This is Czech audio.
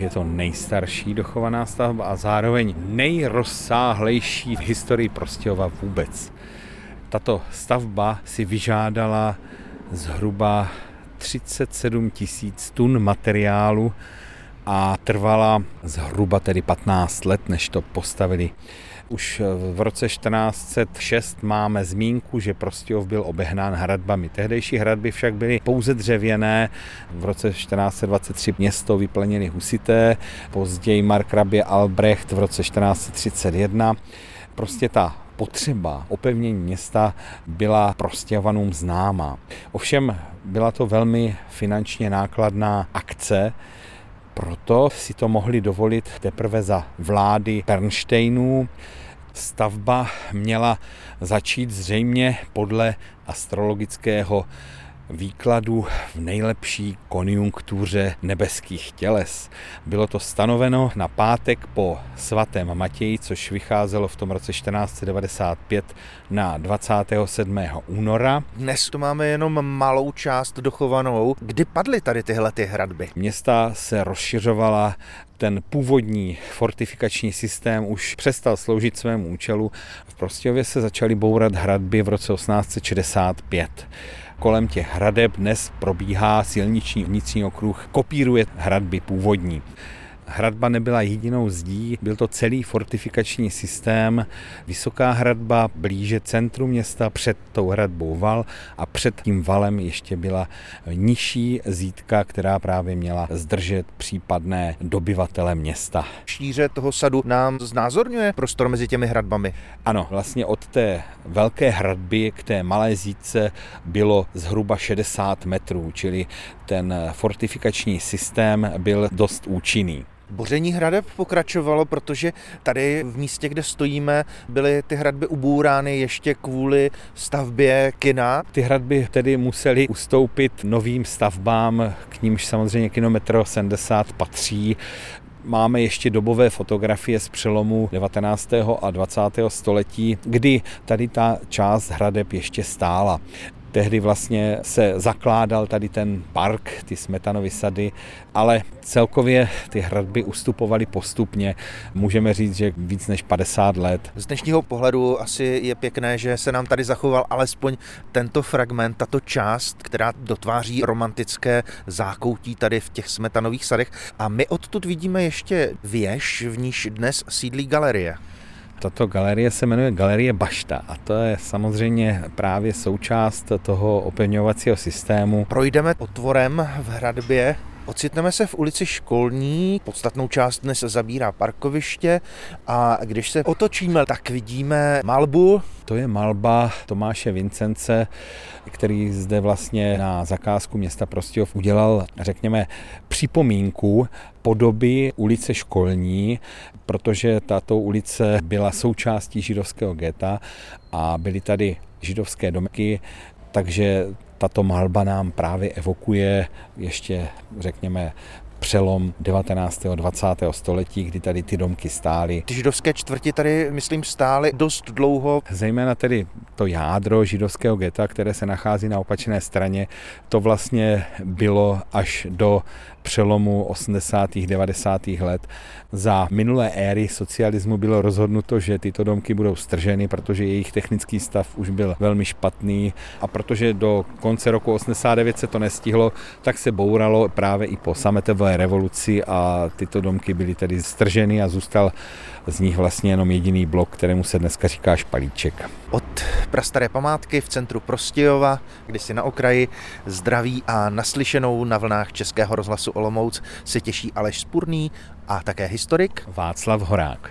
Je to nejstarší dochovaná stavba a zároveň nejrozsáhlejší v historii Prostějova vůbec. Tato stavba si vyžádala zhruba 37 tisíc tun materiálu a trvala zhruba tedy 15 let, než to postavili. Už v roce 1406 máme zmínku, že Prostějov byl obehnán hradbami. Tehdejší hradby však byly pouze dřevěné. V roce 1423 město vyplnili husité, později Markrabě Albrecht v roce 1431. Prostě ta potřeba opevnění města byla prostěvanům známa. Ovšem byla to velmi finančně nákladná akce, proto si to mohli dovolit teprve za vlády Bernsteinů. Stavba měla začít zřejmě podle astrologického výkladu v nejlepší konjunktuře nebeských těles. Bylo to stanoveno na pátek po svatém Matěji, což vycházelo v tom roce 1495 na 27. února. Dnes tu máme jenom malou část dochovanou. Kdy padly tady tyhle ty hradby? Města se rozšiřovala ten původní fortifikační systém už přestal sloužit svému účelu. V Prostějově se začaly bourat hradby v roce 1865 kolem těch hradeb dnes probíhá silniční vnitřní okruh, kopíruje hradby původní. Hradba nebyla jedinou zdí, byl to celý fortifikační systém, vysoká hradba blíže centru města, před tou hradbou val a před tím valem ještě byla nižší zítka, která právě měla zdržet případné dobyvatele města. Šíře toho sadu nám znázorňuje prostor mezi těmi hradbami. Ano, vlastně od té velké hradby k té malé zítce bylo zhruba 60 metrů, čili ten fortifikační systém byl dost účinný. Boření hradeb pokračovalo, protože tady v místě, kde stojíme, byly ty hradby ubourány ještě kvůli stavbě kina. Ty hradby tedy musely ustoupit novým stavbám, k nímž samozřejmě kilometro 70 patří. Máme ještě dobové fotografie z přelomu 19. a 20. století, kdy tady ta část hradeb ještě stála. Tehdy vlastně se zakládal tady ten park, ty smetanovy sady, ale celkově ty hradby ustupovaly postupně. Můžeme říct, že víc než 50 let. Z dnešního pohledu asi je pěkné, že se nám tady zachoval alespoň tento fragment, tato část, která dotváří romantické zákoutí tady v těch smetanových sadech. A my odtud vidíme ještě věž, v níž dnes sídlí galerie. Tato galerie se jmenuje Galerie Bašta a to je samozřejmě právě součást toho opevňovacího systému. Projdeme otvorem v hradbě Ocitneme se v ulici Školní, podstatnou část dnes zabírá parkoviště a když se otočíme, tak vidíme malbu. To je malba Tomáše Vincence, který zde vlastně na zakázku města Prostějov udělal, řekněme, připomínku podoby ulice Školní, protože tato ulice byla součástí židovského geta a byly tady židovské domky, takže tato malba nám právě evokuje ještě, řekněme, přelom 19. a 20. století, kdy tady ty domky stály. Ty židovské čtvrti tady, myslím, stály dost dlouho. Zejména tedy to jádro židovského geta, které se nachází na opačné straně, to vlastně bylo až do přelomu 80. 90. let. Za minulé éry socialismu bylo rozhodnuto, že tyto domky budou strženy, protože jejich technický stav už byl velmi špatný a protože do konce roku 89 se to nestihlo, tak se bouralo právě i po sametové revoluci a tyto domky byly tedy strženy a zůstal z nich vlastně jenom jediný blok, kterému se dneska říká Špalíček. Od prastaré památky v centru Prostějova, si na okraji, zdraví a naslyšenou na vlnách Českého rozhlasu Olomouc se těší Aleš Spurný a také historik Václav Horák.